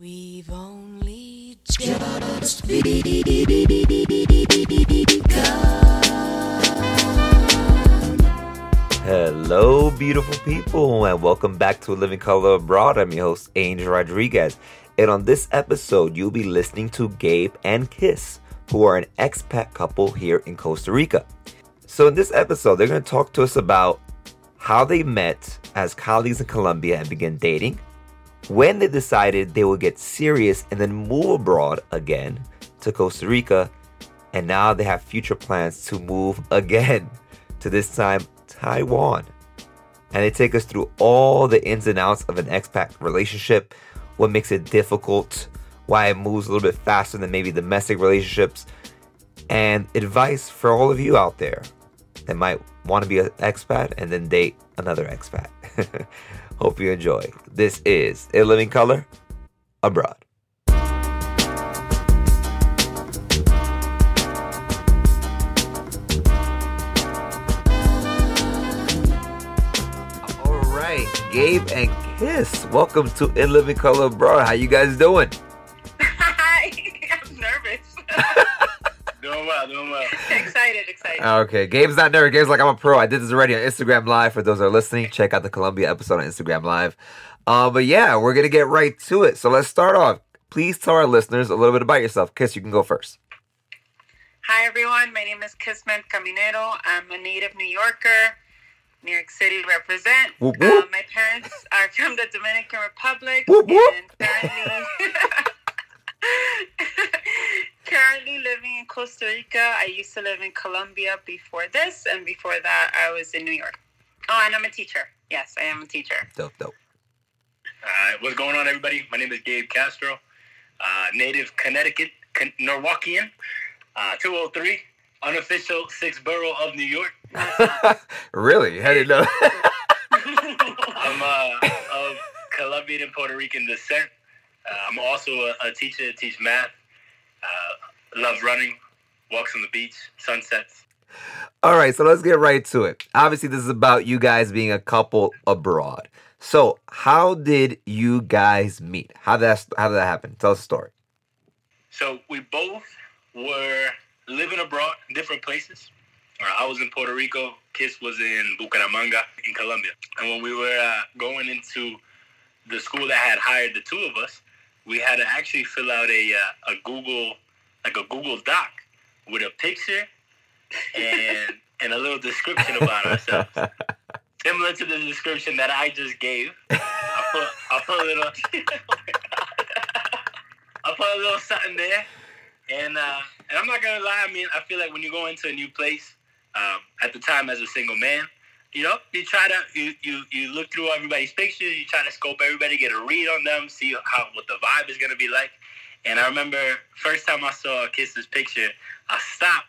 We've only just begun. Hello, beautiful people, and welcome back to Living Color Abroad. I'm your host, Angel Rodriguez. And on this episode, you'll be listening to Gabe and Kiss, who are an expat couple here in Costa Rica. So, in this episode, they're going to talk to us about how they met as colleagues in Colombia and began dating, when they decided they would get serious and then move abroad again to Costa Rica, and now they have future plans to move again to this time Taiwan. And they take us through all the ins and outs of an expat relationship, what makes it difficult, why it moves a little bit faster than maybe domestic relationships, and advice for all of you out there that might want to be an expat and then date another expat. Hope you enjoy. This is A Living Color Abroad. All right, Gabe and Kiss, welcome to In Living Color Abroad. How you guys doing? Hi, I'm nervous. Doing well, doing well. excited, excited. Okay, Gabe's not nervous. Gabe's like, I'm a pro. I did this already on Instagram Live. For those that are listening, check out the Colombia episode on Instagram Live. Uh, but yeah, we're gonna get right to it. So let's start off. Please tell our listeners a little bit about yourself. Kiss, you can go first. Hi, everyone. My name is Kismet Caminero. I'm a native New Yorker. New York City represent. Whoop, Uh, my parents are from the Dominican Republic Whoop, whoop. and currently currently living in Costa Rica. I used to live in Colombia before this, and before that, I was in New York. Oh, and I'm a teacher. Yes, I am a teacher. Dope, dope. Uh, what's going on, everybody? My name is Gabe Castro, uh, native Connecticut, Con- Norwalkian, uh, 203, unofficial sixth borough of New York. really? How didn't know. I'm uh, of Colombian and Puerto Rican descent. Uh, I'm also a, a teacher, I teach math, uh, love running, walks on the beach, sunsets. All right, so let's get right to it. Obviously, this is about you guys being a couple abroad. So, how did you guys meet? How did that how did that happen? Tell us a story. So we both were living abroad, in different places. Uh, I was in Puerto Rico. Kiss was in Bucaramanga in Colombia. And when we were uh, going into the school that had hired the two of us, we had to actually fill out a uh, a Google like a Google Doc with a picture and and a little description about ourselves, similar to the description that I just gave. I put I put a little I put a little something there, and uh, and I'm not gonna lie. I mean, I feel like when you go into a new place, um, at the time as a single man, you know, you try to you you you look through everybody's pictures, you try to scope everybody, get a read on them, see how what the vibe is gonna be like. And I remember first time I saw Kiss's picture, I stopped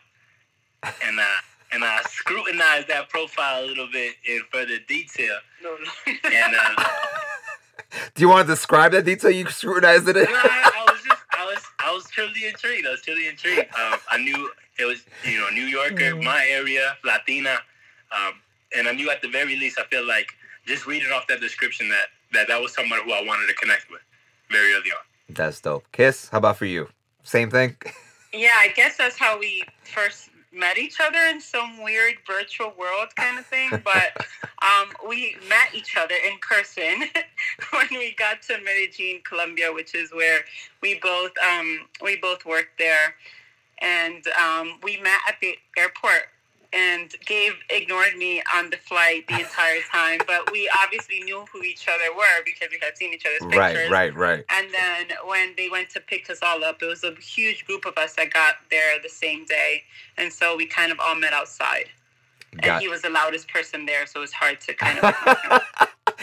and uh and I scrutinized that profile a little bit in further detail. No, no. And uh, Do you want to describe that detail you scrutinized it? no, I, I was just, I was, I was truly intrigued. I was truly intrigued. Um, I knew it was, you know, New Yorker, my area, Latina, um, and I knew at the very least, I feel like just reading off that description that that that was someone who I wanted to connect with very early on. That's dope. Kiss, how about for you? Same thing? Yeah, I guess that's how we first met each other in some weird virtual world kind of thing. But um, we met each other in person when we got to Medellin, Colombia, which is where we both um, we both worked there, and um, we met at the airport. And Gabe ignored me on the flight the entire time, but we obviously knew who each other were because we had seen each other's pictures. right, right. right. And then when they went to pick us all up, it was a huge group of us that got there the same day. And so we kind of all met outside. And he was the loudest person there, so it was hard to kind of.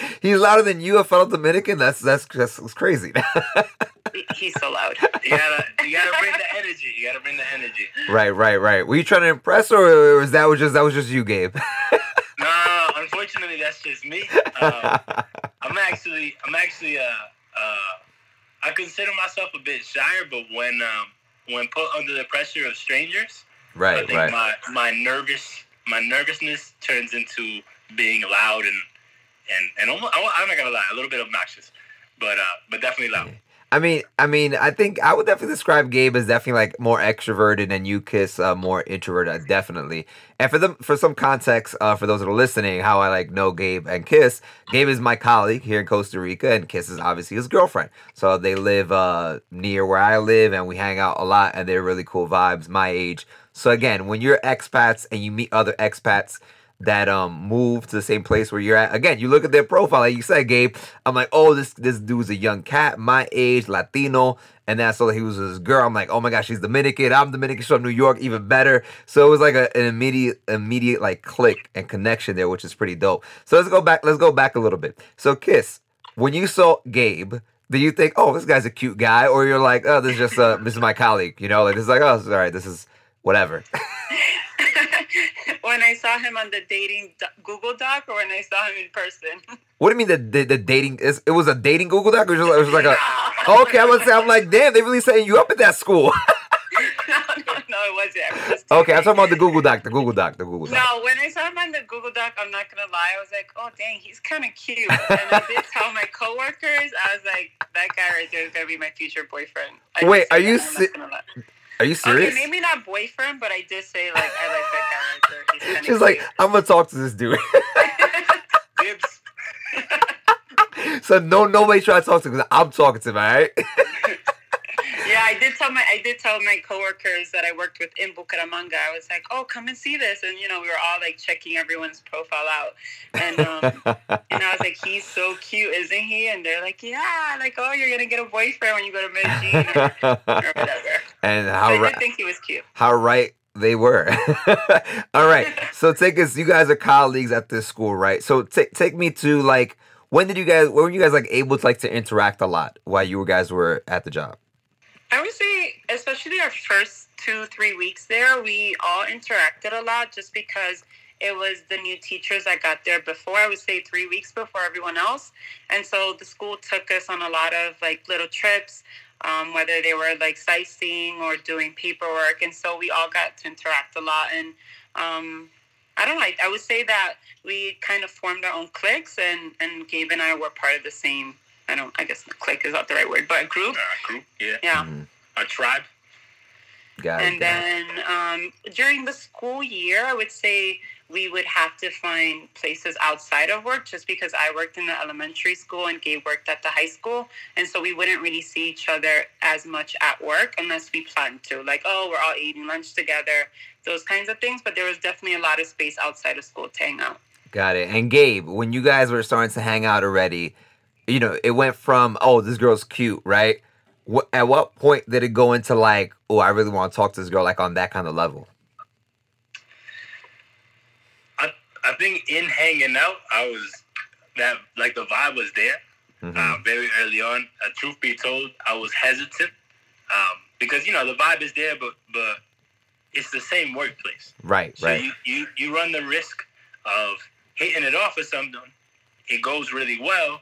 He's louder than you, a fellow Dominican. That's that's that's, that's crazy. he's so loud. You gotta, you gotta bring the energy. You gotta bring the energy. right, right, right. Were you trying to impress, or was that was just that was just you, Gabe? No, unfortunately, that's just me. Um, I'm actually, I'm actually, uh, uh, I consider myself a bit shyer, but when, um, when put under the pressure of strangers, I right, think right. my my nervous my nervousness turns into being loud and and and almost, I'm not gonna lie, a little bit obnoxious, but uh, but definitely loud. I mean, I mean, I think I would definitely describe Gabe as definitely like more extroverted, and you kiss uh, more introverted, definitely. And for them, for some context, uh, for those that are listening, how I like know Gabe and Kiss. Gabe is my colleague here in Costa Rica, and Kiss is obviously his girlfriend. So they live uh, near where I live, and we hang out a lot, and they're really cool vibes, my age. So again, when you're expats and you meet other expats that um move to the same place where you're at. Again, you look at their profile, like you said, Gabe. I'm like, oh, this this dude's a young cat, my age, Latino, and that's all he was this girl. I'm like, oh my gosh, she's Dominican. I'm Dominican. She's from New York, even better. So it was like a, an immediate immediate like click and connection there, which is pretty dope. So let's go back. Let's go back a little bit. So Kiss, when you saw Gabe. Do you think, oh, this guy's a cute guy, or you're like, oh, this is just uh, this is my colleague, you know, like it's like, oh, all right, this is whatever. saw him on the dating Google Doc or when I saw him in person. What do you mean the the, the dating it was a dating Google Doc or it was just, it was like a okay I was say I'm like damn they really setting you up at that school. no, no, no, it wasn't. Was okay, I'm talking about the Google Doc, the Google Doc, the Google Doc. No, when I saw him on the Google Doc, I'm not gonna lie, I was like, oh dang, he's kind of cute. And I did tell my coworkers, I was like, that guy right there is gonna be my future boyfriend. I Wait, are you that, I'm not se- gonna lie. Are you serious? Okay, maybe not boyfriend, but I did say like I like that there. He's She's like, cute. I'm gonna talk to this dude. So no nobody try to talk to him because I'm talking to him, all right? Yeah, I did tell my I did tell my coworkers that I worked with in Bucaramanga. I was like, "Oh, come and see this," and you know, we were all like checking everyone's profile out, and um, and I was like, "He's so cute, isn't he?" And they're like, "Yeah," like, "Oh, you're gonna get a boyfriend when you go to Medellin or, or whatever." and how I right did think he was cute. how right they were. All right. So take us. You guys are colleagues at this school, right? So take take me to like when did you guys? When were you guys like able to like to interact a lot while you guys were at the job? I would say, especially our first two, three weeks there, we all interacted a lot just because it was the new teachers that got there before. I would say three weeks before everyone else. And so the school took us on a lot of like little trips, um, whether they were like sightseeing or doing paperwork. And so we all got to interact a lot. And um, I don't know, I, I would say that we kind of formed our own cliques, and, and Gabe and I were part of the same. I don't. I guess clique is not the right word, but group. Uh, group, yeah. Yeah. Mhm. A tribe. Got it, And it. then um, during the school year, I would say we would have to find places outside of work just because I worked in the elementary school and Gabe worked at the high school. And so we wouldn't really see each other as much at work unless we planned to. Like, oh, we're all eating lunch together, those kinds of things. But there was definitely a lot of space outside of school to hang out. Got it. And Gabe, when you guys were starting to hang out already, you know, it went from oh, this girl's cute, right? What at what point did it go into like, oh, I really want to talk to this girl, like on that kind of level? I I think in hanging out, I was that like the vibe was there. Mhm. uh, very early on. Uh, truth be told, I was hesitant um, because you know the vibe is there, but but it's the same workplace. Right, So right. you, you you run the risk of hitting it off with something. It goes really well,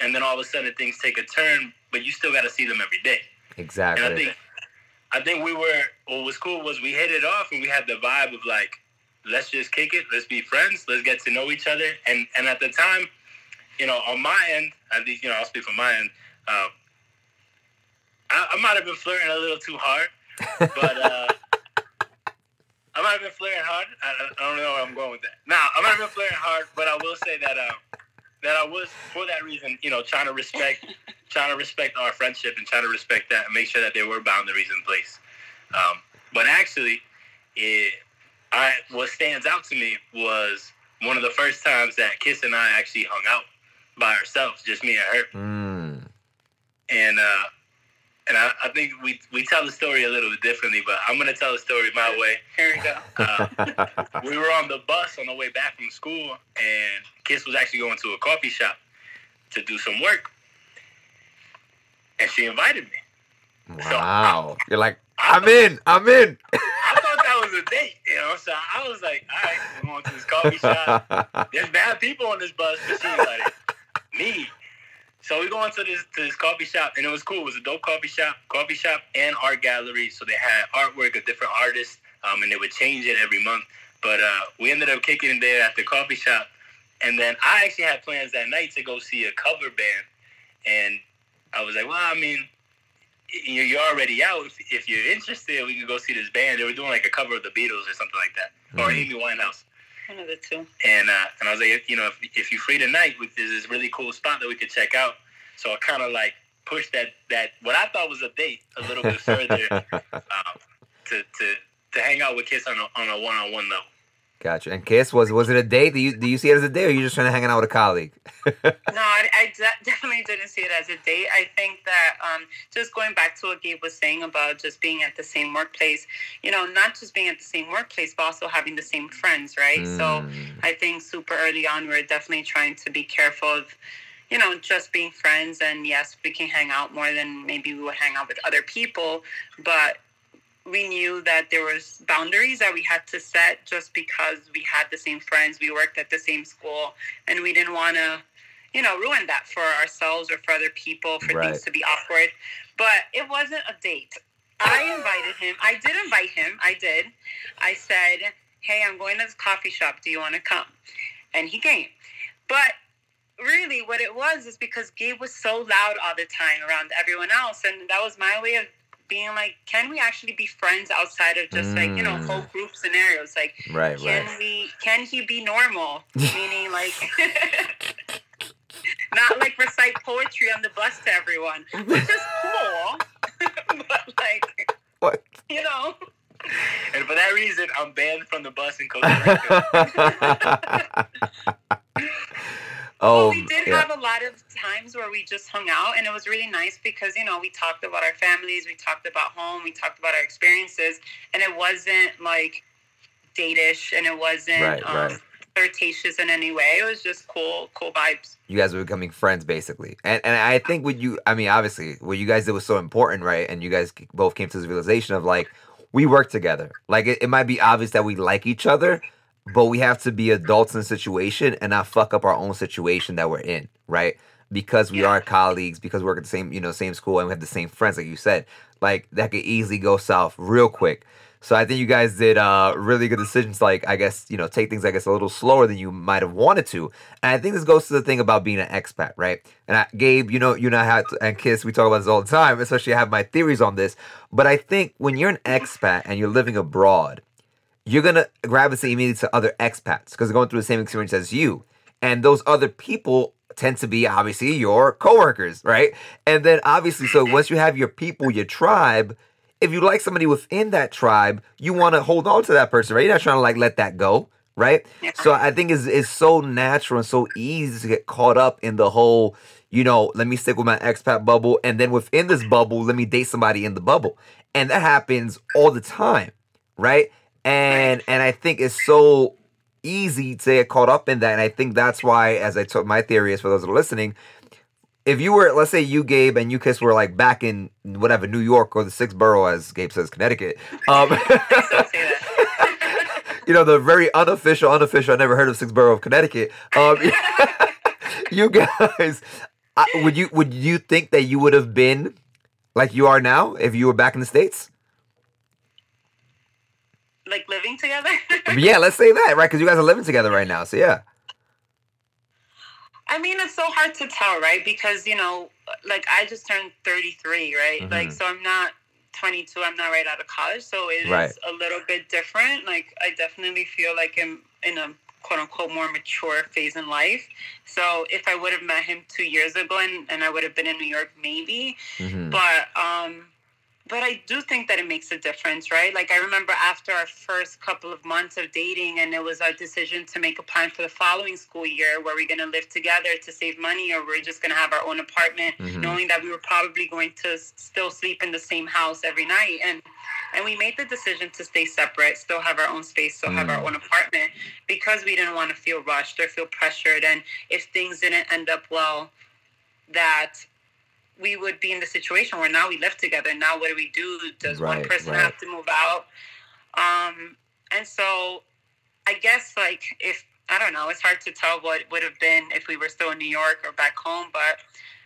and then all of a sudden things take a turn, but you still got to see them every day. And I exactly. think I think we were what was cool was we hit it off and we had the vibe of like let's just kick it, let's be friends, let's get to know each other. And and at the time, you know, on my end, at least you know I'll speak for my end. Um, I, I might have been flirting a little too hard, but uh, I might have been flirting hard. I, don't know where I'm going with that. Now I might have been flirting hard, but I will say that uh, that I was for that reason, you know, trying to respect trying to respect our friendship and trying to respect that and make sure that there were boundaries in place. Um, but actually, it, I what stands out to me was one of the first times that Kiss and I actually hung out by ourselves, just me and her, Mm. and uh, and I, I think we we tell the story a little bit differently, but I'm gonna tell the story my way. Here we go. Uh, we were on the bus on the way back from school, and Kiss was actually going to a coffee shop to do some work, and she invited me. wow. You're like, I I'm in. I'm in. I thought that was a date, you know. So I was like, all right, we're going to this coffee shop. There's bad people on this bus, but she invited me. So we go into this to this coffee shop, and it was cool. It was a dope coffee shop, coffee shop and art gallery. So they had artwork of different artists, um, and they would change it every month. But uh, we ended up kicking it there at the coffee shop, and then I actually had plans that night to go see a cover band, and I was like, well, I mean, you- you're already out. If, if you're interested, we can go see this band. They were doing like a cover of the Beatles or something like that, or Mhm. Amy Winehouse. One of the two. And uh, and I was like, you know, if, if you're free tonight, we- there's this really cool spot that we could check out. So I kind of like pushed that that what I thought was a date a little bit further um, to to to hang out with Kiss on a on a one on one level. Gotcha. And Kiss was was it a date? Do you do you see it as a date, or you just trying to hang out with a colleague? No, I, I de- definitely didn't see it as a date. I think that um, just going back to what Gabe was saying about just being at the same workplace, you know, not just being at the same workplace, but also having the same friends, right? So Mm. I think super early on, we are definitely trying to be careful of, you know, just being friends. And yes, we can hang out more than maybe we would hang out with other people, but we knew that there was boundaries that we had to set just because we had the same friends, we worked at the same school, and we didn't want to, you know, ruin that for ourselves or for other people for Right. things to be awkward. But it wasn't a date. I invited him. I did invite him. I did. I said, "Hey, I'm going to this coffee shop. Do you want to come?" And he came. But really, what it was is because Gabe was so loud all the time around everyone else, and that was my way of being like, "Can we actually be friends outside of just like you know Mm. whole group scenarios? Like, Right, can right. we? Can he be normal? Meaning like." Not like recite poetry on the bus to everyone, which is cool, but like What? you know, And for that reason, I'm banned from the bus in Costa Rica. Oh, well, we did yeah. have a lot of times where we just hung out, and it was really nice because you know we talked about our families, we talked about home, we talked about our experiences, and it wasn't like datish, and it wasn't Right, um, right. flirtatious in any way. It was just cool, cool vibes. you guys were becoming friends basically and and i think what you i mean obviously what you guys did was so important right and you guys both came to this realization of like we work together like it, it might be obvious that we like each other but we have to be adults in the situation and not fuck up our own situation that we're in right because we Yeah. are colleagues because we work at the same you know same school and we have the same friends like you said like that could easily go south real quick so I think you guys did uh, really good decisions. Like I guess you know take things I guess a little slower than you might have wanted to. And I think this goes to the thing about being an expat, right? And I, Gabe, you know, you and I have and Kiss, we talk about this all the time. Especially I have my theories on this. But I think when you're an expat and you're living abroad, you're gonna gravitate immediately to other expats because they're going through the same experience as you, and those other people tend to be obviously your coworkers, right? And then obviously, so once you have your people, your tribe, if you like somebody within that tribe, you want to hold on to that person, right? You're not trying to like let that go, right? So I think it's, it's so natural and so easy to get caught up in the whole, you know, let me stick with my expat bubble, and then within this bubble, let me date somebody in the bubble, and that happens all the time, right? And and I think it's so easy to get caught up in that, and I think that's why, as I took my theory is for those that are listening, if you were, let's say you, Gabe, and you, Kiss, were like back in whatever New York or the sixth borough, as Gabe says, Connecticut. Um, Don't say that. you know, the very unofficial, unofficial. I never heard of sixth borough of Connecticut. Um, you guys, I, would you would you think that you would have been like you are now if you were back in the states? Like living together. yeah, let's say that, right? Because you guys are living together right now. So yeah, I mean, it's so hard to tell, right? Because you know, like I just turned thirty three, right? Mhm. Like, so I'm not twenty two. I'm not right out of college, so it is Right. a little bit different. Like, I definitely feel like I'm in a quote unquote more mature phase in life. So if I would have met him two years ago and, and I would have been in New York, maybe. Mhm. But um but I do think that it makes a difference, right? Like I remember after our first couple of months of dating and it was our decision to make a plan for the following school year where we're gonna live together to save money or we're just gonna have our own apartment, Mhm. knowing that we were probably going to still sleep in the same house every night. And and we made the decision to stay separate, still have our own space, still have our Mm. own apartment because we didn't want to feel rushed or feel pressured. And if things didn't end up well, that we would be in the situation where now we live together. Now what do we do? Does one person right. have to move out? Um, and so I guess like if I don't know, it's hard to tell what would have been if we were still in New York or back home, but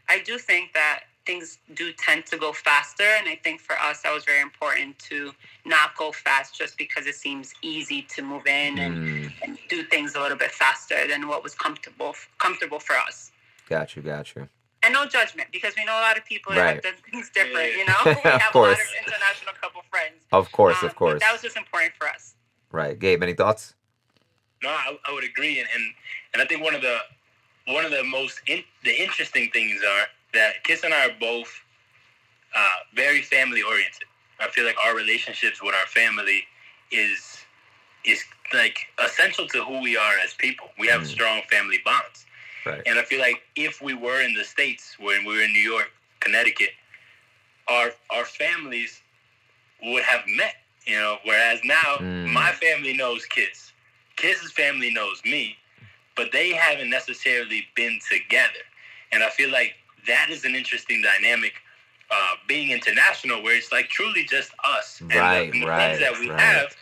I do think that things do tend to go faster and I think for us that was very important to not go fast just because it seems easy to move in and, Mm, and do things a little bit faster than what was comfortable comfortable for us. got you, got you. And no judgment because we know a lot of people that Right. have done things different. You know, we Of have a lot course. of international couple friends. Of course, Um, of course. But that was just important for us. Right, Gabe. Any thoughts? No, I, I would agree, and, and and I think one of the one of the most in, the interesting things are that Kiss and I are both uh, very family oriented. I feel like our relationships with our family is is like essential to who we are as people. We have Mm. strong family bonds, Right. and I feel like if we were in the states, when we were in New York, Connecticut, our our families would have met. You know, whereas now Mm. my family knows Kiss, Kiss's family knows me, but they haven't necessarily been together. And I feel like that is an interesting dynamic. Uh, being international, where it's like truly just us and the- Right, and the, right, friends that we right. have,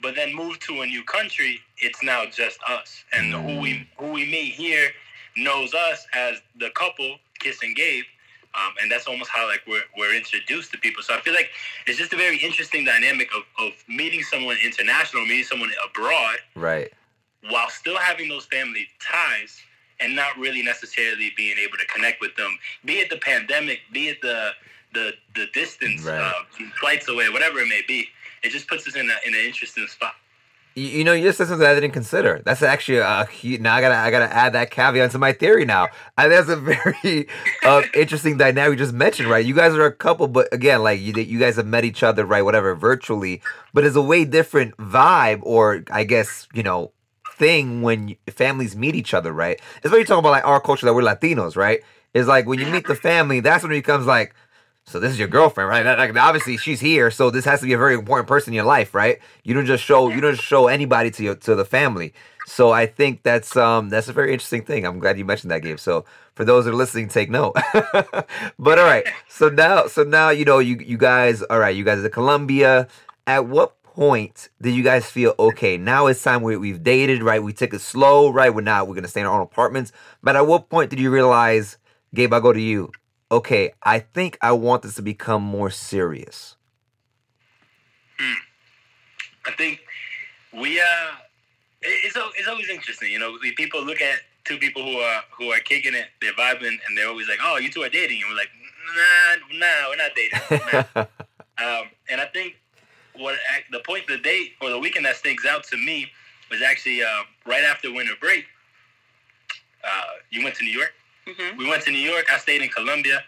but then move to a new country, it's now just us, and who Mm. we who we meet here knows us as the couple, Kiss and Gabe, um, and that's almost how like we're we're introduced to people. So I feel like it's just a very interesting dynamic of, of meeting someone international, meeting someone abroad, Right. while still having those family ties and not really necessarily being able to connect with them, be it the pandemic, be it the the the distance, Right. uh, flights away, whatever it may be. It just puts us in a in an interesting spot. You, you know, you just said something I didn't consider. That's actually a hu- now I gotta I gotta add that caveat to my theory. Now, I that's a very uh, interesting dynamic you just mentioned. Right, you guys are a couple, but again, like you you guys have met each other, right? Whatever, virtually, but it's a way different vibe, or I guess you know thing when families meet each other, right? It's what you're talking about, like our culture that we're Latinos, right? It's like when you meet the family, that's when it becomes like. So this is your girlfriend, right? Like, obviously she's here, so this has to be a very important person in your life, right? You don't just show you don't just show anybody to your to the family. So I think that's um that's a very interesting thing. I'm glad you mentioned that, Gabe. So for those that are listening, take note. but all right, so now so now you know you you guys all right, you guys are in Colombia. At what point did you guys feel okay? Now it's time we we've dated, right? We took it slow, right? We're not we're gonna stay in our own apartments. But at what point did you realize, Gabe? I go to you okay, I think I want this to become more serious. I think we uh, it's it's always interesting, you know. People look at two people who are who are kicking it, they're vibing, and they're always like, "Oh, you two are dating," and we're like, "Nah, nah, we're not dating." Nah. um, and I think what the point, the date or the weekend that sticks out to me was actually uh, right after winter break. Uh, you went to New York. Hmm We went to New York. I stayed in Colombia,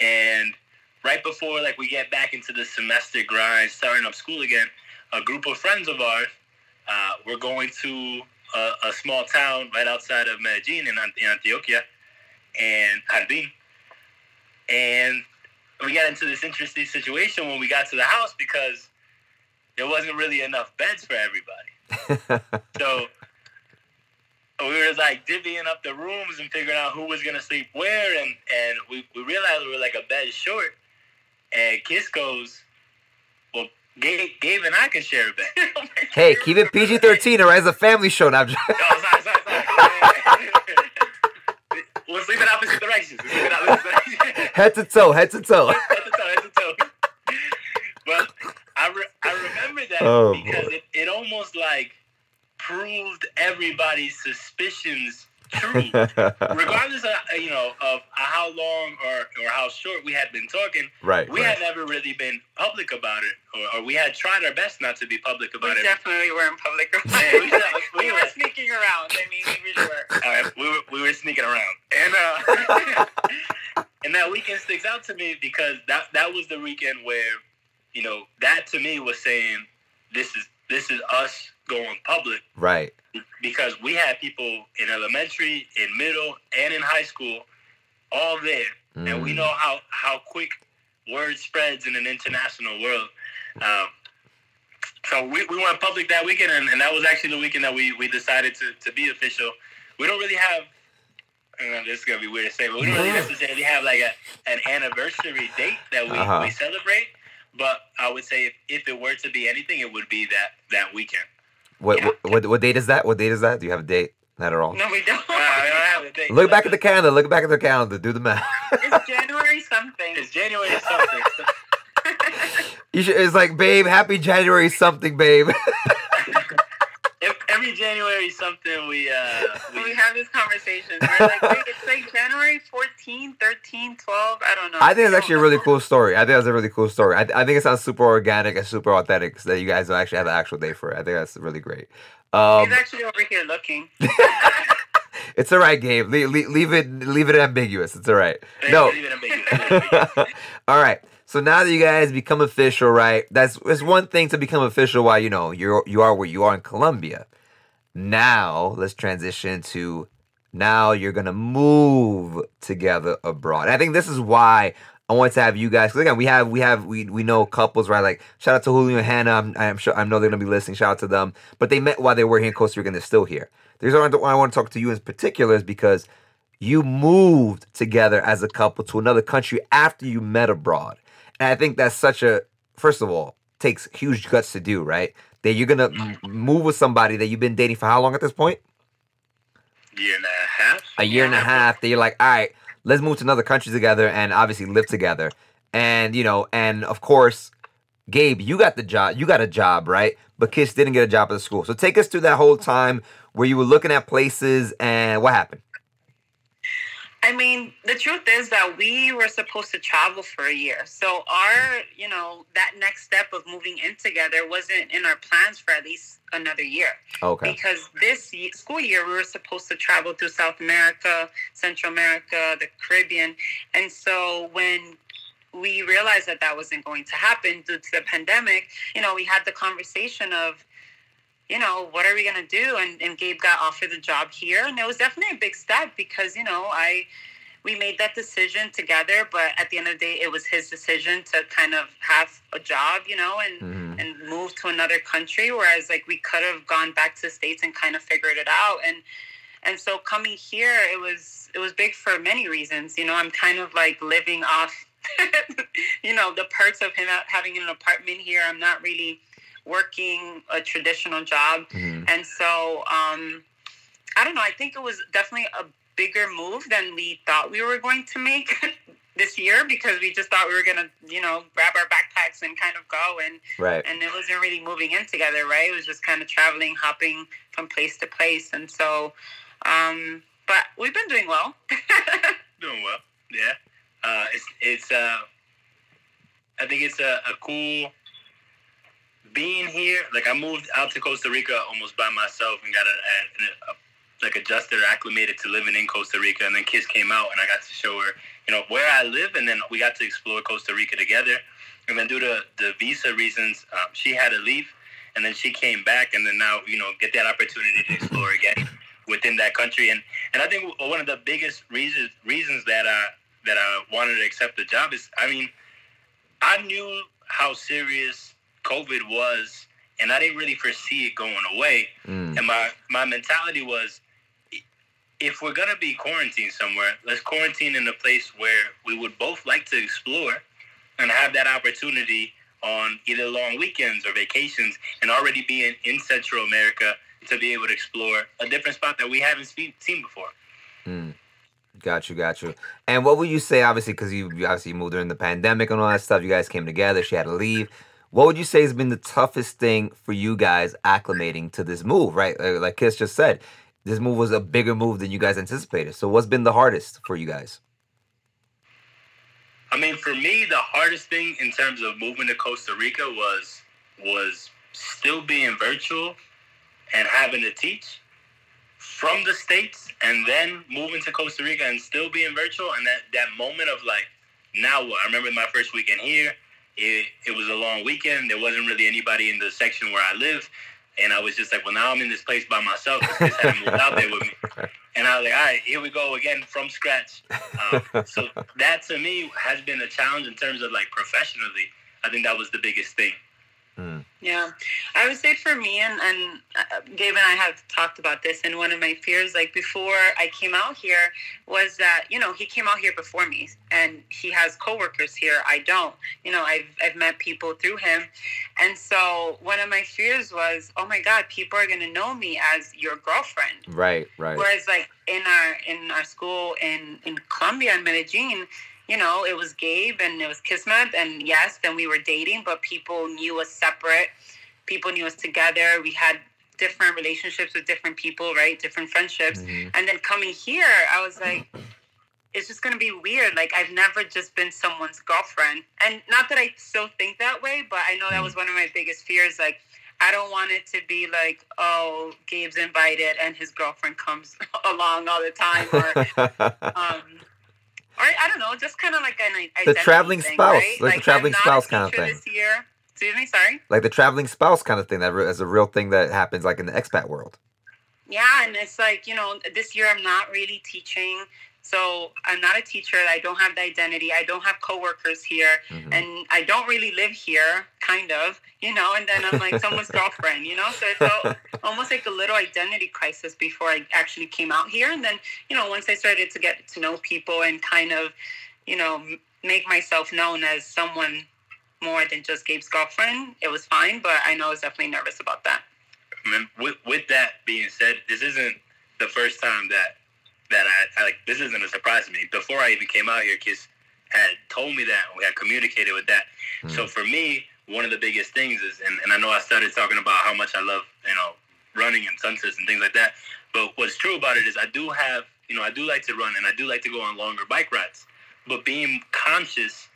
and right before like we get back into the semester grind, starting up school again, a group of friends of ours uh, were going to a, a small town right outside of Medellin in, in Antioquia, and Jardín. And we got into this interesting situation when we got to the house because there wasn't really enough beds for everybody. So we were like divvying up the rooms and figuring out who was gonna sleep where, and and we, we realized we were like a bed short. And Kiss goes, "Well, Gabe, Gabe and I can share a bed." Oh hey, keep it PG thirteen, or as a family show. Now, Oh, sorry, sorry, sorry. we'll sleep in opposite directions. We'll sleep in opposite directions. head to toe, head to toe. head to toe, head to toe. But I, re- I remember that Oh, because boy. it, it almost like proved everybody's suspicions true. Regardless of you know of how long or, or how short we had been talking, right, we right. had never really been public about it, or, or we had tried our best not to be public We about it. We definitely weren't public. Yeah, we we We were were. sneaking around. I mean, we really were. All right, we were we were sneaking around, and uh, and that weekend sticks out to me because that that was the weekend where, you know, that to me was saying this is this is us going public right. because we had people in elementary, in middle, and in high school, all there, and we Mm. know how how quick word spreads in an international world. Um, so we, we went public that weekend, and, and that was actually the weekend that we, we decided to, to be official. We don't really have, know this is gonna be weird to say, but we don't really necessarily have like a, an anniversary date that we, Uh-huh. we celebrate. But I would say if, if it were to be anything, it would be that that weekend. What, Yeah. what what what date is that? What date is that? Do you have a date? Not at all. No, we don't. Uh, I don't have a date. Look back at the calendar. Look back at the calendar. Do the math. it's January something. It's January something. You should, it's like, babe, happy January something, babe. If every January something we uh we we, have this conversation. We're like, wait, it's like January 14th. 14, 13, 12. I don't know. I think it's actually a really cool story. I think that's a really cool story. I, I think it sounds super organic and super authentic so that you guys will actually have an actual day for it. I think that's really great. Um, He's actually over here looking. it's all right, Gabe. Leave, leave, leave it leave it ambiguous. It's all right. No. Leave it ambiguous. all right. So now that you guys become official, right? That's it's one thing to become official while you know you're you are where you are in Colombia. Now let's transition to now you're gonna move together abroad. I think this is why I want to have you guys. Because again, we have we have we we know couples, right? Like shout out to Julio and Hannah. I'm, I'm sure I know they're gonna be listening. Shout out to them. But they met while they were here in Costa Rica, and they're still here. The reason why I want to talk to you in particular is because you moved together as a couple to another country after you met abroad. And I think that's such a first of all takes huge guts to do, right? That you're gonna m- move with somebody that you've been dating for how long at this point? Year and a half. a year and a half that you're like, all right, let's move to another country together and obviously live together. And you know, and of course, Gabe, you got the job. You got a job, right? But Kiss didn't get a job at the school. So take us through that whole time where you were looking at places and what happened. I mean, the truth is that we were supposed to travel for a year. So our, you know, that next step of moving in together wasn't in our plans for at least another year. Okay. Because this school year we were supposed to travel through South America, Central America, the Caribbean. And so when we realized that that wasn't going to happen due to the pandemic, you know, we had the conversation of, you know, what are we going to do? And, and Gabe got offered the job here. And it was definitely a big step because, you know, I, we made that decision together, but at the end of the day, it was his decision to kind of have a job, you know, and, Mhm. and move to another country. Whereas like we could have gone back to the States and kind of figured it out. And, and so coming here, it was, it was big for many reasons. You know, I'm kind of like living off, you know, the perks of him having an apartment here. I'm not really working a traditional job. Mhm. And so, um, I don't know. I think it was definitely a bigger move than we thought we were going to make this year because we just thought we were going to, you know, grab our backpacks and kind of go. And, Right. and it wasn't really moving in together, right? It was just kind of traveling, hopping from place to place. And so, um, but we've been doing well. Doing well. Yeah. Uh, it's it's uh, I think it's a, a cool being here. Like I moved out to Costa Rica almost by myself and got a, a, a like adjusted or acclimated to living in Costa Rica. And then Kiss came out and I got to show her, you know, where I live. And then we got to explore Costa Rica together. And then due to the visa reasons, um, she had to leave. And then she came back and then now, you know, get that opportunity to explore again within that country. And and I think one of the biggest reasons reasons that I that I wanted to accept the job is, I mean, I knew how serious COVID was, and I didn't really foresee it going away. Mm. And my my mentality was, if we're gonna be quarantined somewhere, let's quarantine in a place where we would both like to explore, and have that opportunity on either long weekends or vacations, and already being in Central America to be able to explore a different spot that we haven't seen, seen before. Mm. Got you, got you. And what would you say, obviously, because you you obviously moved during the pandemic and all that stuff, you guys came together, she had to leave. What would you say has been the toughest thing for you guys acclimating to this move, right? Like, Kiss just said, this move was a bigger move than you guys anticipated. So what's been the hardest for you guys? I mean, for me, the hardest thing in terms of moving to Costa Rica was was still being virtual and having to teach from the states, and then moving to Costa Rica and still being virtual, and that that moment of like, now what? I remember my first weekend here. It it was a long weekend. There wasn't really anybody in the section where I live. And I was just like, well, now I'm in this place by myself. Kiss hadn't moved out there with me. And I was like, all right, here we go again from scratch. Um, so that to me has been a challenge in terms of like professionally. I think that was the biggest thing. Yeah, I would say for me, and, and uh, Gabe and I have talked about this, and one of my fears, like before I came out here, was that, you know, he came out here before me, and he has coworkers here. I don't. You know, I've, I've met people through him. And so one of my fears was, oh my God, people are going to know me as your girlfriend. Right, right. Whereas like in our in our school in in Colombia in Medellin, you know, it was Gabe and it was Kismet and yes, then we were dating, but people knew us separate. People knew us together. We had different relationships with different people, right? Different friendships. Mhm. And then coming here, I was like, it's just gonna be weird. Like I've never just been someone's girlfriend, and not that I still think that way, but I know that was one of my biggest fears. Like I don't want it to be like, oh, Gabe's invited and his girlfriend comes along all the time, or um, or I don't know, just kind of like an identity The traveling thing, spouse, right? like the traveling I'm not a spouse kinda thing. This year, excuse me, sorry. like the traveling spouse kind of thing that is a real thing that happens like in the expat world. Yeah, and it's like, you know, this year I'm not really teaching. So I'm not a teacher. I don't have the identity. I don't have coworkers here. Mhm. And I don't really live here, kind of, you know, and then I'm like someone's girlfriend, you know? So it felt almost like a little identity crisis before I actually came out here. And then, you know, once I started to get to know people and kind of, you know, make myself known as someone more than just Gabe's girlfriend, it was fine. But I know I was definitely nervous about that. Man, with, with that being said, this isn't the first time that that I, I like. This isn't a surprise to me. Before I even came out here, Kiss had told me that we had communicated with that. Hmm. So for me, one of the biggest things is, and, and I know I started talking about how much I love, you know, running and sunsets and things like that. But what's true about it is I do have, you know, I do like to run and I do like to go on longer bike rides. But being conscious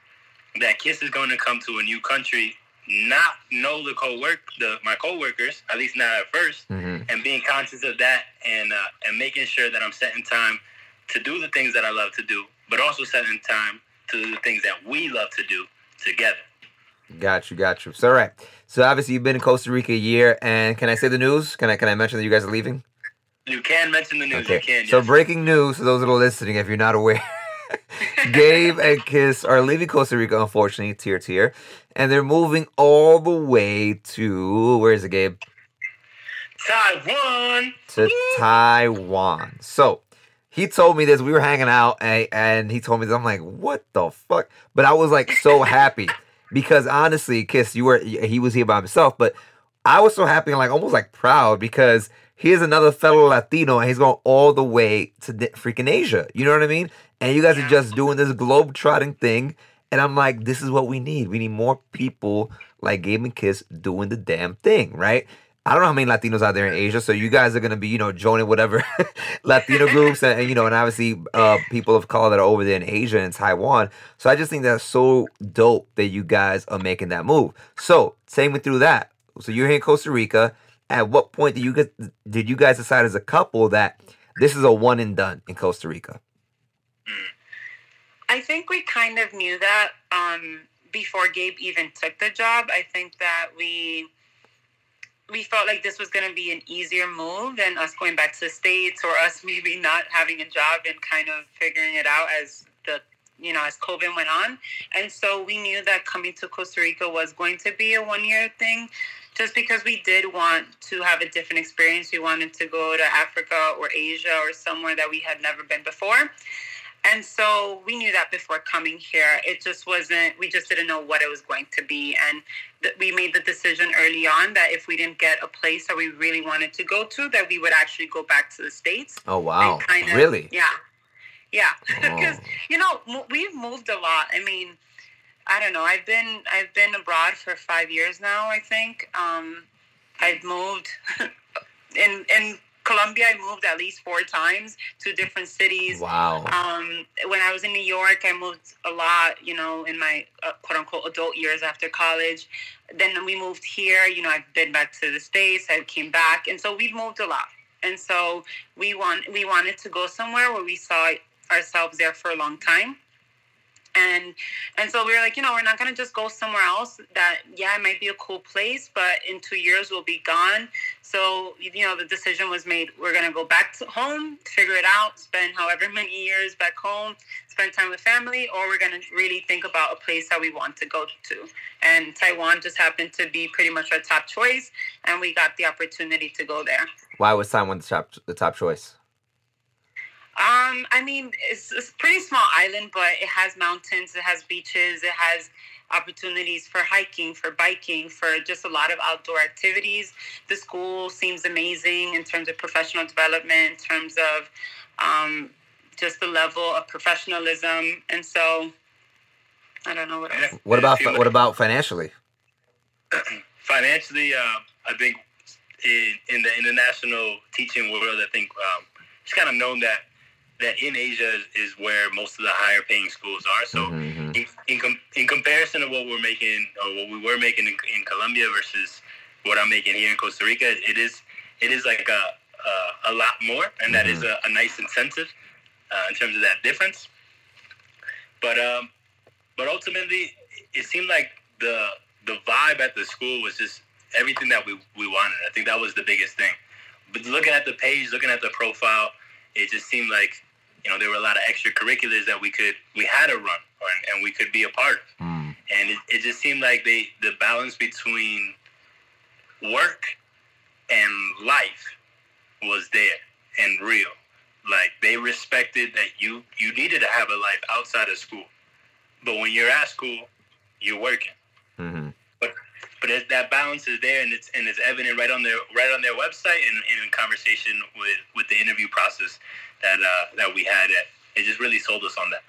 that Kiss is going to come to a new country, not know the co-work, the my coworkers, at least not at first, hmm and being conscious of that and uh, and making sure that I'm setting time to do the things that I love to do, but also setting time to do the things that we love to do together. Got you, got you. So all right. So obviously you've been in Costa Rica a year, and can I say the news? Can I can I mention that you guys are leaving? You can mention the news. You can. So yes. breaking news for those that are listening, if you're not aware, Gabe and Kiss are leaving Costa Rica, unfortunately, tier tier, and they're moving all the way to where is it, Gabe? Taiwan. To Taiwan. So he told me this. We were hanging out, and, and he told me this. I'm like, what the fuck? But I was like so happy because honestly, Kiss, you were he was here by himself, but I was so happy and like almost like proud because here's another fellow Latino and he's going all the way to freaking Asia. You know what I mean? And you guys are just doing this globe trotting thing. And I'm like, this is what we need. We need more people like Gabe and Kiss doing the damn thing, right? I don't know how many Latinos out there in Asia, so you guys are gonna be, you know, joining whatever Latino groups, and, and, you know, and obviously uh, people of color that are over there in Asia and Taiwan. So I just think that's so dope that you guys are making that move. So take me through that. So you're here in Costa Rica. At what point did you guys did you guys decide as a couple that this is a one and done in Costa Rica? I think we kind of knew that um, before Gabe even took the job. I think that we we felt like this was going to be an easier move than us going back to the states or us maybe not having a job and kind of figuring it out as the you know as COVID went on. And so we knew that coming to Costa Rica was going to be a one year thing. Just because we did want to have a different experience, we wanted to go to Africa or Asia or somewhere that we had never been before. And so we knew that before coming here. It just wasn't, we just didn't know what it was going to be. And th- we made the decision early on that if we didn't get a place that we really wanted to go to, that we would actually go back to the States. Oh wow, kind of- really? Yeah. Yeah. Because, Oh. you know, mo- we've moved a lot. I mean, I don't know. I've been I've been abroad for five years now. I think um, I've moved in in Colombia. I moved at least four times to different cities. Wow. Um, when I was in New York, I moved a lot, you know, in my uh, quote unquote adult years after college. Then we moved here, you know, I've been back to the States, I came back. And so we've moved a lot. And so we want we wanted to go somewhere where we saw ourselves there for a long time. And and so we were like, you know, we're not gonna just go somewhere else that yeah, it might be a cool place, but in two years we'll be gone. So you know, the decision was made. We're gonna go back to home, figure it out, spend however many years back home, spend time with family, or we're gonna really think about a place that we want to go to. And Taiwan just happened to be pretty much our top choice, and we got the opportunity to go there. Why was Taiwan the top the top choice? Um, I mean, it's, it's a pretty small island, but it has mountains, it has beaches, it has opportunities for hiking, for biking, for just a lot of outdoor activities. The school seems amazing in terms of professional development, in terms of um, just the level of professionalism, and so I don't know what else. What about If what about financially? financially? Uh, I think in, in the international teaching world, I think um, it's kind of known that that in Asia is, is where most of the higher paying schools are. So Mhm. in in, com- in comparison to what we're making or what we were making in, in Colombia versus what I'm making here in Costa Rica, it is it is like a a, a lot more, and that is a, a nice incentive uh, in terms of that difference. But um, but ultimately, it seemed like the the vibe at the school was just everything that we, we wanted. I think that was the biggest thing. But looking at the page, looking at the profile, it just seemed like you know there were a lot of extracurriculars that we could we had to run or, and we could be a part of. Mm. And it, it just seemed like they the balance between work and life was there and real. Like they respected that you you needed to have a life outside of school, but when you're at school, you're working. Mhm. But it, that balance is there, and it's and it's evident right on their right on their website and, and in conversation with with the interview process that uh, that we had. It, it just really sold us on that.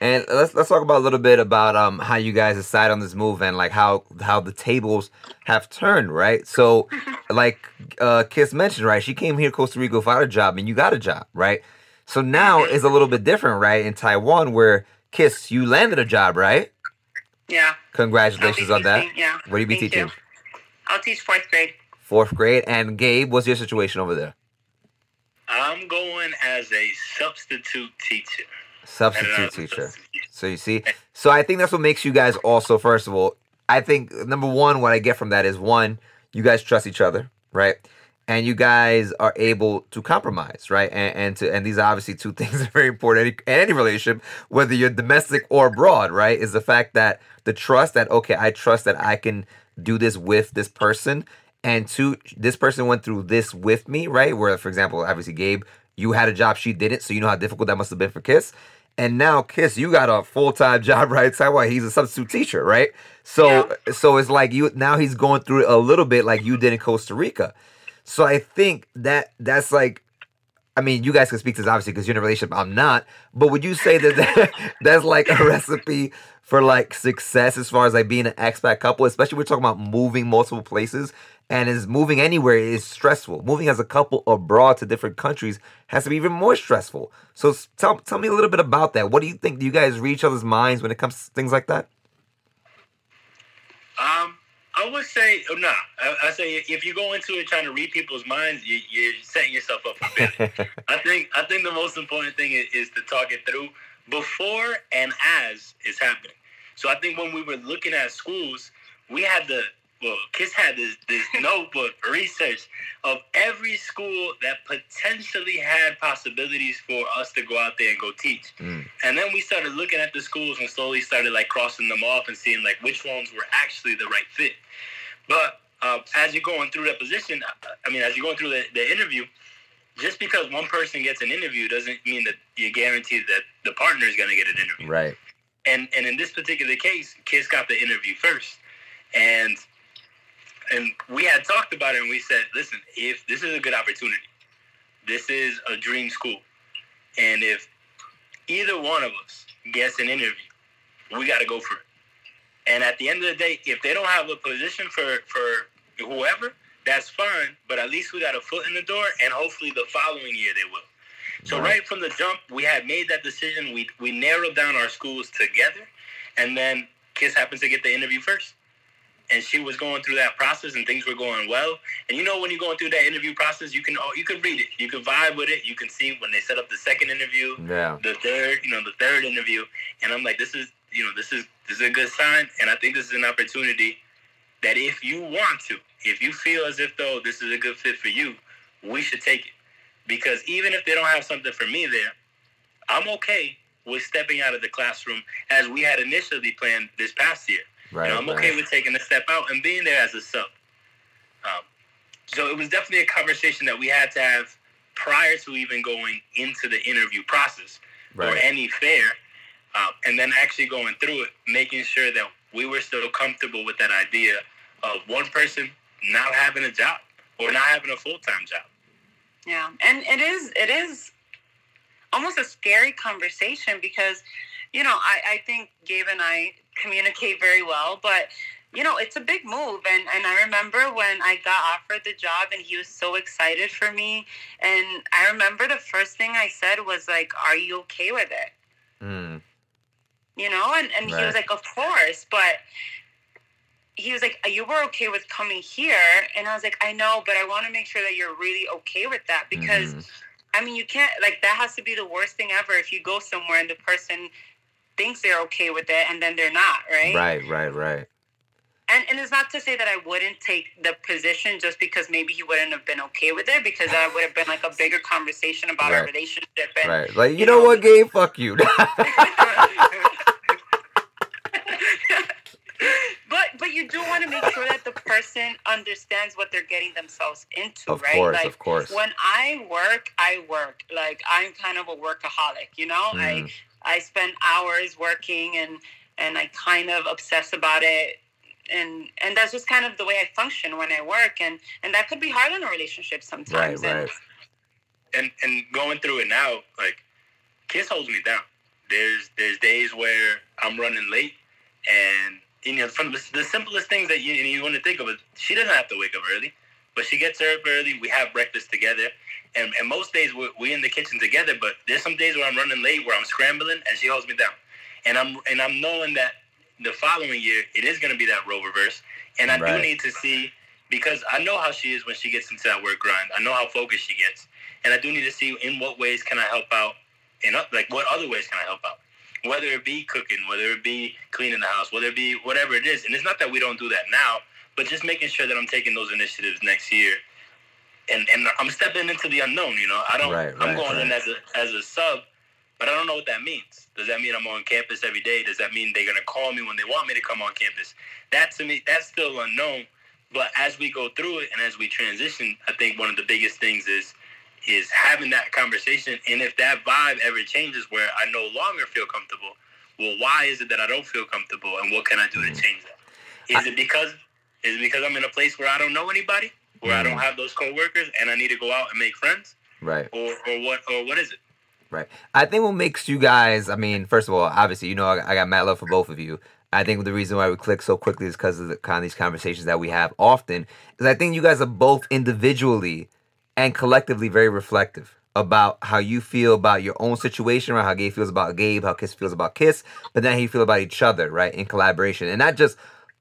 And let's let's talk about a little bit about um how you guys decide on this move and like how how the tables have turned, right? So, like uh Kiss mentioned, right? She came here to Costa Rica without a job, and you got a job, right? So now it's a little bit different, right? In Taiwan, where Kiss, you landed a job, right? Yeah. Congratulations on that. teaching, Yeah. What do you be Thank teaching? I'll teach fourth grade. Fourth grade. And Gabe, what's your situation over there? I'm going as a substitute teacher. Substitute And, teacher. So you see, so I think that's what makes you guys also. First of all, I think number one, what I get from that is one, you guys trust each other, right? And you guys are able to compromise, right? And, and to and these are obviously two things that are very important in any, any relationship, whether you're domestic or abroad, right? Is the fact that the trust that okay, I trust that I can do this with this person, and two, this person went through this with me, right? Where, for example, obviously Gabe, you had a job, she didn't, so you know how difficult that must have been for Kiss. And now, Kiss, you got a full time job, right? Taiwan, he's a substitute teacher, right? So, so it's like you now he's going through it a little bit like you did in Costa Rica. So I think that that's like, I mean, you guys can speak to this obviously because you're in a relationship. I'm not, but would you say that, that that's like a recipe for like success as far as like being an expat couple, especially we're talking about moving multiple places and is moving anywhere is stressful. Moving as a couple abroad to different countries has to be even more stressful. So tell tell me a little bit about that. What do you think? Do you guys read each other's minds when it comes to things like that? Um, I would say oh, nah. I, I say if you go into it trying to read people's minds, you, you're setting yourself up for failure. I think I think the most important thing is, is to talk it through before and as it's happening. So I think when we were looking at schools, we had the well, Kiss had this this notebook research of every school that potentially had possibilities for us to go out there and go teach. Mm. And then we started looking at the schools and slowly started like crossing them off and seeing like which ones were actually the right fit. But uh, as you're going through that position, I- I mean, as you're going through the, the interview, just because one person gets an interview doesn't mean that you're guaranteed that the partner is going to get an interview. Right. And and in this particular case, Kiss got the interview first, and and we had talked about it, and we said, listen, if this is a good opportunity, this is a dream school, and if either one of us gets an interview, we got to go for it. And at the end of the day, if they don't have a position for for whoever, that's fine. But at least we got a foot in the door, and hopefully the following year they will. So Right. right from the jump, we had made that decision. We we narrowed down our schools together, and then Kiss happens to get the interview first. And she was going through that process, and things were going well. And you know, when you're going through that interview process, you can oh, you can read it, you can vibe with it, you can see when they set up the second interview, Yeah. the third, you know, the third interview, and I'm like, this is, you know, this is this is a good sign, and I think this is an opportunity that if you want to, if you feel as if though this is a good fit for you, we should take it, because even if they don't have something for me there, I'm okay with stepping out of the classroom as we had initially planned this past year. Right. You know, I'm okay with taking a step out and being there as a sub. Um, so it was definitely a conversation that we had to have prior to even going into the interview process or any fair, um, and then actually going through it, making sure that we were still comfortable with that idea of one person not having a job or not having a full time job. Yeah, and it is it is almost a scary conversation because you know I I think Gabe and I communicate very well, but you know, it's a big move. And, and I remember when I got offered the job and he was so excited for me. And I remember the first thing I said was like, Are you okay with it? Mm. You know? And, and he was like, Of course. But he was like, You were okay with coming here. And I was like, I know, but I want to make sure that you're really okay with that because. Mhm. I mean, you can't like that has to be the worst thing ever if you go somewhere and the person thinks they're okay with it and then they're not, right? Right, right, right. And and it's not to say that I wouldn't take the position just because maybe he wouldn't have been okay with it because that would have been like a bigger conversation about our relationship and Right. Like, you you know know- what, Gabe? Fuck you. but but you do want to make sure that the person understands what they're getting themselves into, of right? course, like of course. when I work, I work. Like I'm kind of a workaholic, you know? Mm. I spend hours working and and I kind of obsess about it and and that's just kind of the way I function when I work and and that could be hard on a relationship sometimes. And right. and and going through it now, like Kiss holds me down. There's there's days where I'm running late, and you know from the, the simplest things that you you want to think of she doesn't have to wake up early, but she gets up early. We have breakfast together, and and most days we we in the kitchen together. But there's some days where I'm running late, where I'm scrambling, and she holds me down, and I'm and I'm knowing that the following year it is going to be that role reverse, and I Right. do need to see because I know how she is when she gets into that work grind. I know how focused she gets, and I do need to see in what ways can I help out, and like what other ways can I help out, whether it be cooking, whether it be cleaning the house, whether it be whatever it is. And it's not that we don't do that now, but just making sure that I'm taking those initiatives next year, and and I'm stepping into the unknown. You know, I don't. Right, I'm right, going in as a as a sub. But I don't know what that means. Does that mean I'm on campus every day? Does that mean they're gonna call me when they want me to come on campus? That to me, that's still unknown. But as we go through it and as we transition, I think one of the biggest things is is having that conversation. And if that vibe ever changes where I no longer feel comfortable, well, why is it that I don't feel comfortable, and what can I do to mm. change that? Is it because is because I'm in a place where I don't know anybody, where I don't Mhm. have those coworkers, and I need to go out and make friends, Right. or or what or what is it? Right. I think what makes you guys, I mean, first of all, obviously, you know, I, I got mad love for both of you. I think the reason why we click so quickly is because of the kind of these conversations that we have often. Is I think you guys are both individually and collectively very reflective about how you feel about your own situation, right? How Gabe feels about Gabe, how Kiss feels about Kiss, but then how you feel about each other, right? In collaboration. And not just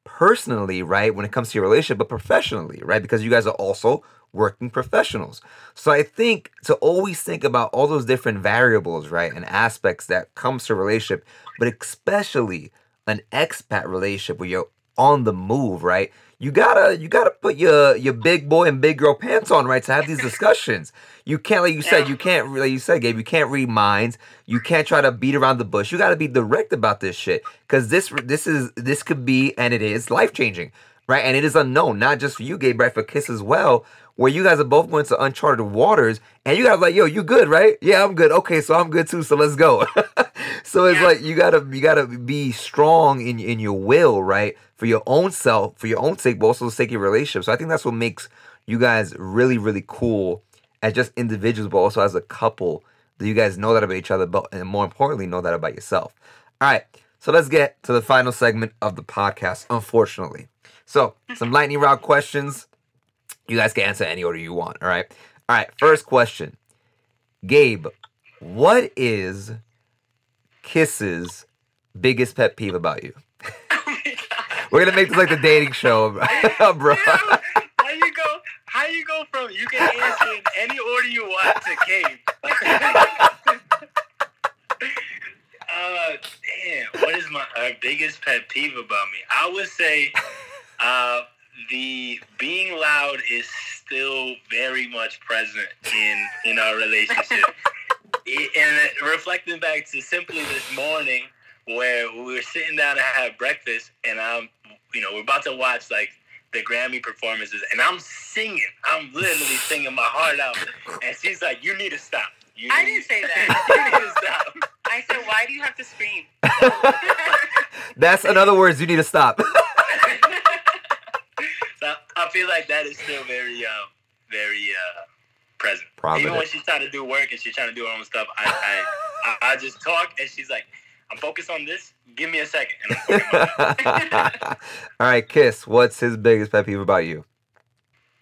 personally, right, when it comes to your relationship, but professionally, right? Because you guys are also working professionals. So I think to always think about all those different variables, right, and aspects that comes to relationship, but especially an expat relationship where you're on the move, right? You gotta you gotta put your your big boy and big girl pants on, right, to have these discussions. You can't, like you said, you can't, like you said, Gabe, you can't read minds. You can't try to beat around the bush. You got to be direct about this shit, because this this is this could be and it is life changing, right? And it is unknown, not just for you, Gabe, right? For Kiss as well, where you guys are both going to uncharted waters, and you guys like, yo, you good, right? Yeah, I'm good. Okay, so I'm good too. So let's go. so it's like you gotta you gotta be strong in in your will, right? For your own self, for your own sake, but also the sake of your relationship. So I think that's what makes you guys really, really cool as just individuals, but also as a couple. That you guys know that about each other, but and more importantly, know that about yourself. All right, so let's get to the final segment of the podcast. Unfortunately, so some lightning round questions. You guys can answer any order you want. All right. All right. First question, Gabe. What is Kiss's biggest pet peeve about you? Oh. We're gonna make this like the dating show, bro. Yeah, how you go? How you go from you can answer in any order you want to Gabe? uh, damn. What is my uh, biggest pet peeve about me? I would say, uh, the being loud is still very much present in in our relationship. It- and reflecting back to simply this morning where we were sitting down to have breakfast and I'm you know, we're about to watch like the Grammy performances and I'm singing. I'm literally singing my heart out. And she's like, You need to stop. You I need- didn't say that. you need to stop. I said, why do you have to scream? That's in other words, you need to stop. So I feel like that is still very uh very uh present. Even when she's trying to do work and she's trying to do her own stuff, I I, I, I just talk and she's like, I'm focused on this. Give me a second. And I'm working on that. All right, Kiss. What's his biggest pet peeve about you?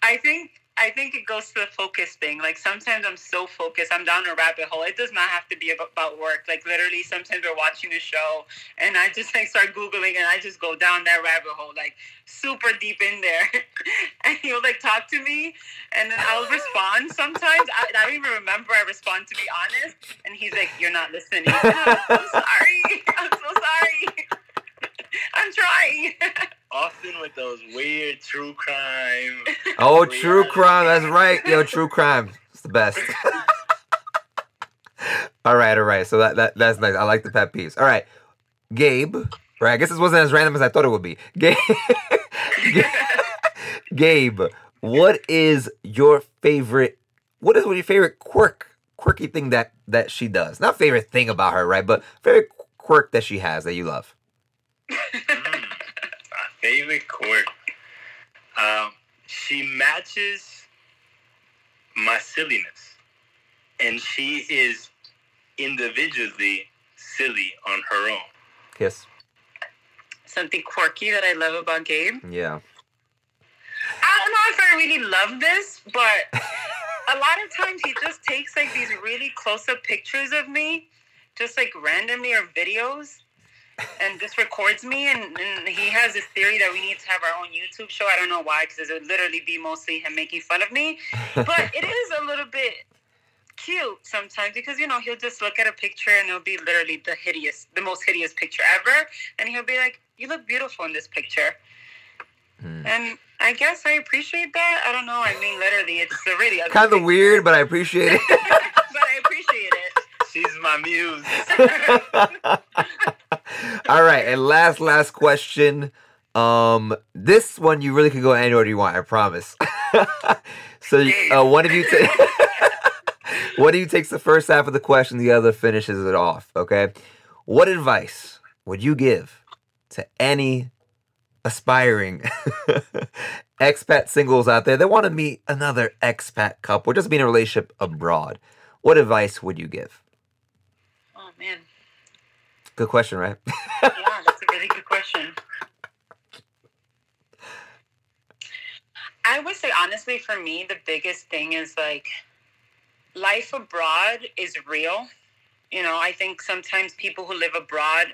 I think I think it goes to the focus thing. Like sometimes I'm so focused, I'm down a rabbit hole. It does not have to be about work. Like literally, sometimes we're watching a show and I just like start googling and I just go down that rabbit hole, like super deep in there. and he'll like talk to me, and then I'll respond. Sometimes I, I don't even remember I respond to be honest. And he's like, "You're not listening." I'm sorry. I'm so sorry. I'm trying. Often with those weird true crime. Oh, true crime. That's right. Yo, true crime. It's the best. all right, all right. So that, that that's nice. I like the pet peeves. All right, Gabe. Right. I guess this wasn't as random as I thought it would be. Gabe. Gabe, what is your favorite? What is your favorite quirk, quirky thing that that she does? Not favorite thing about her, right? But favorite quirk that she has that you love. Mm, my favorite quirk. Um, she matches my silliness, and she is individually silly on her own. Yes. Something quirky that I love about Gabe. Yeah. I don't know if I really love this, but a lot of times he just takes like these really close up pictures of me, just like randomly or videos, and just records me. And, and he has this theory that we need to have our own YouTube show. I don't know why, because it would literally be mostly him making fun of me. But it is a little bit cute sometimes because you know he'll just look at a picture and it'll be literally the hideous, the most hideous picture ever, and he'll be like, "You look beautiful in this picture." Hmm. And I guess I appreciate that. I don't know. I mean, literally, it's a really ugly Kind of picture, weird, but I appreciate it. but I appreciate it. She's my muse. All right, and last last question. Um, this one you really can go any order you want. I promise. so uh, one of you ta- one of you takes the first half of the question, the other finishes it off. Okay. What advice would you give to any aspiring expat singles out there that want to meet another expat couple, or just be in a relationship abroad? What advice would you give? Oh man, Good question, right? yeah, that's a really good question. I would say honestly, for me, the biggest thing is like life abroad is real. You know, I think sometimes people who live abroad,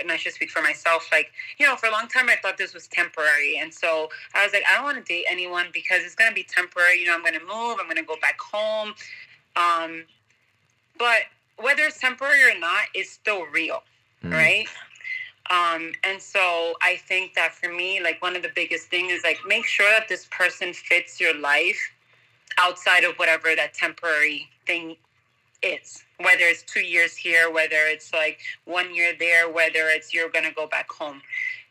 and I should speak for myself, like, you know, for a long time I thought this was temporary. And so I was like, I don't want to date anyone because it's going to be temporary. You know, I'm going to move, I'm going to go back home. Um, but whether it's temporary or not, it's still real, Mm. right? Um, and so I think that for me, like one of the biggest things is like make sure that this person fits your life outside of whatever that temporary thing is. Whether it's two years here, whether it's like one year there, whether it's you're gonna go back home.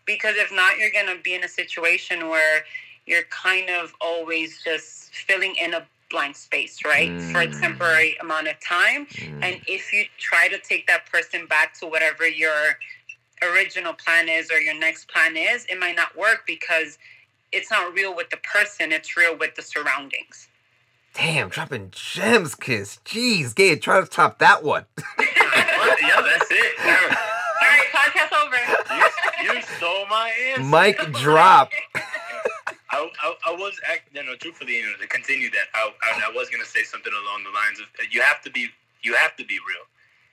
Because if not, you're gonna be in a situation where you're kind of always just filling in a blank space, right? For a Mm. temporary amount of time. Mm. And if you try to take that person back to whatever your original plan is or your next plan is, it might not work because it's not real with the person, it's real with the surroundings. Damn, dropping gems, Kiss. Jeez, Gabe, try to top that one. yeah, that's it. All right, podcast over. You, you stole my answer. Mic drop. I, I, I was act, you know, truthfully, you know, to continue that, I, I, I was gonna say something along the lines of you have to be you have to be real.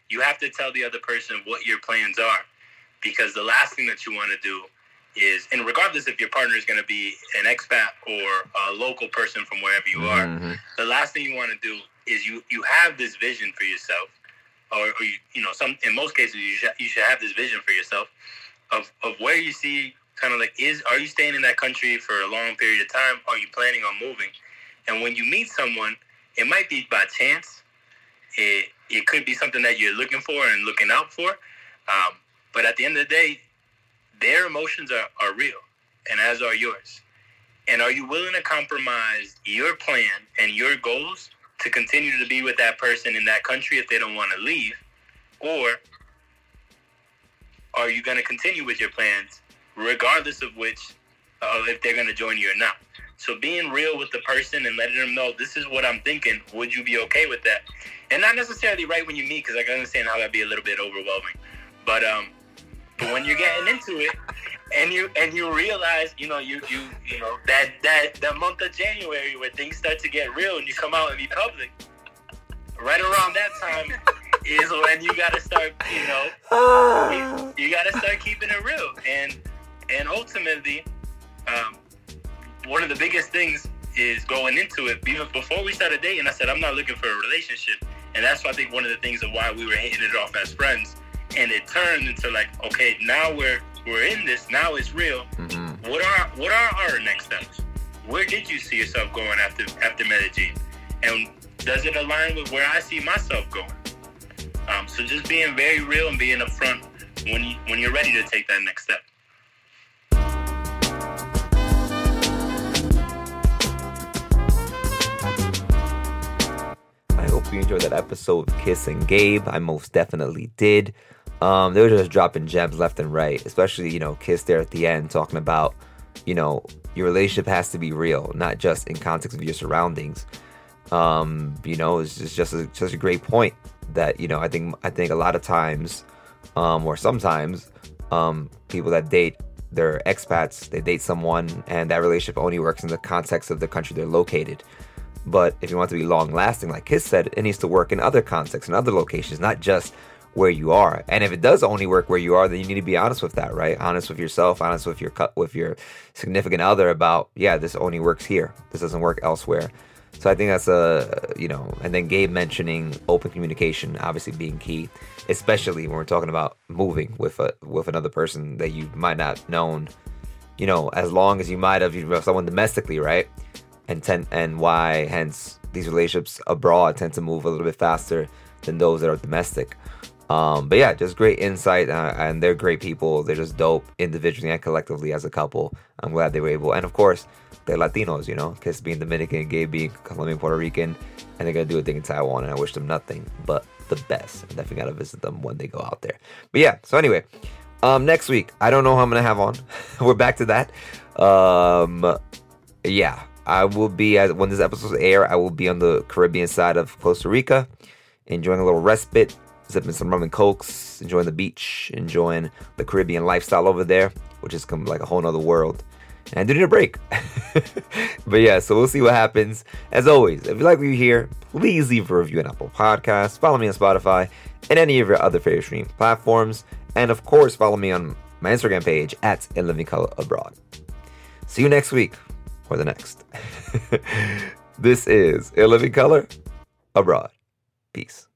You have to tell the other person what your plans are, because the last thing that you want to do is, and regardless if your partner is gonna be an expat or a local person from wherever you are, Mhm. the last thing you want to do is you you have this vision for yourself, or, or you you know some in most cases you should you should have this vision for yourself of of where you see kind of like is are you staying in that country for a long period of time? Are you planning on moving? And when you meet someone, it might be by chance. It it could be something that you're looking for and looking out for. Um, but at the end of the day, their emotions are, are real, and as are yours. And are you willing to compromise your plan and your goals to continue to be with that person in that country if they don't want to leave? Or are you going to continue with your plans regardless of which, uh, if they're going to join you or not? So being real with the person and letting them know this is what I'm thinking. Would you be okay with that? And not necessarily right when you meet, because I can understand how that'd be a little bit overwhelming. But um, but when you're getting into it, and you and you realize, you know, you you you know that that that month of January where things start to get real and you come out and be public. Right around that time is when you gotta start, you know, you, you gotta start keeping it real. And and ultimately, um, one of the biggest things is going into it. Even before we started dating, I said I'm not looking for a relationship, and that's why I think one of the things of why we were hitting it off as friends. And it turned into like, okay, now we're we're in this. Now it's real. Mhm. What are what are our next steps? Where did you see yourself going after after Medellin? And does it align with where I see myself going? Um, so just being very real and being upfront when you when you're ready to take that next step. Hope you enjoyed that episode of Kiss and Gabe. I most definitely did. Um, they were just dropping gems left and right, especially, you know, Kiss there at the end talking about, you know, your relationship has to be real, not just in context of your surroundings. Um, you know, it's just just a, just a great point that, you know, I think I think a lot of times, um, or sometimes, um, people that date their expats, they date someone and that relationship only works in the context of the country they're located. But if you want to be long lasting, like Kiss said, it needs to work in other contexts, and other locations, not just where you are. And if it does only work where you are, then you need to be honest with that, right? Honest with yourself, honest with your with your significant other about, yeah, this only works here. This doesn't work elsewhere. So I think that's a you know, and then Gabe mentioning open communication obviously being key, especially when we're talking about moving with a with another person that you might not known, you know, as long as you might have you know, someone domestically, right? And tend and why hence these relationships abroad tend to move a little bit faster than those that are domestic. Um, but yeah, just great insight, uh, and they're great people. They're just dope individually and collectively as a couple. I'm glad they were able, and of course, they're Latinos, you know, Kiss being Dominican, Gabe being Colombian, Puerto Rican, and they're gonna do a thing in Taiwan, and I wish them nothing but the best. I definitely gotta visit them when they go out there. But yeah, so anyway, um, next week I don't know who I'm gonna have on. we're back to that. Um, yeah, I will be as when this episode air. I will be on the Caribbean side of Costa Rica, enjoying a little respite, sipping some rum and cokes, enjoying the beach, enjoying the Caribbean lifestyle over there, which is come like a whole nother world. And I do need a break. but yeah, so we'll see what happens. As always, if you like what you hear, please leave a review on Apple Podcasts, follow me on Spotify, and any of your other favorite streaming platforms. And of course, follow me on my Instagram page at In Living Color Abroad. See you next week or the next. this is In Living Color Abroad. Peace.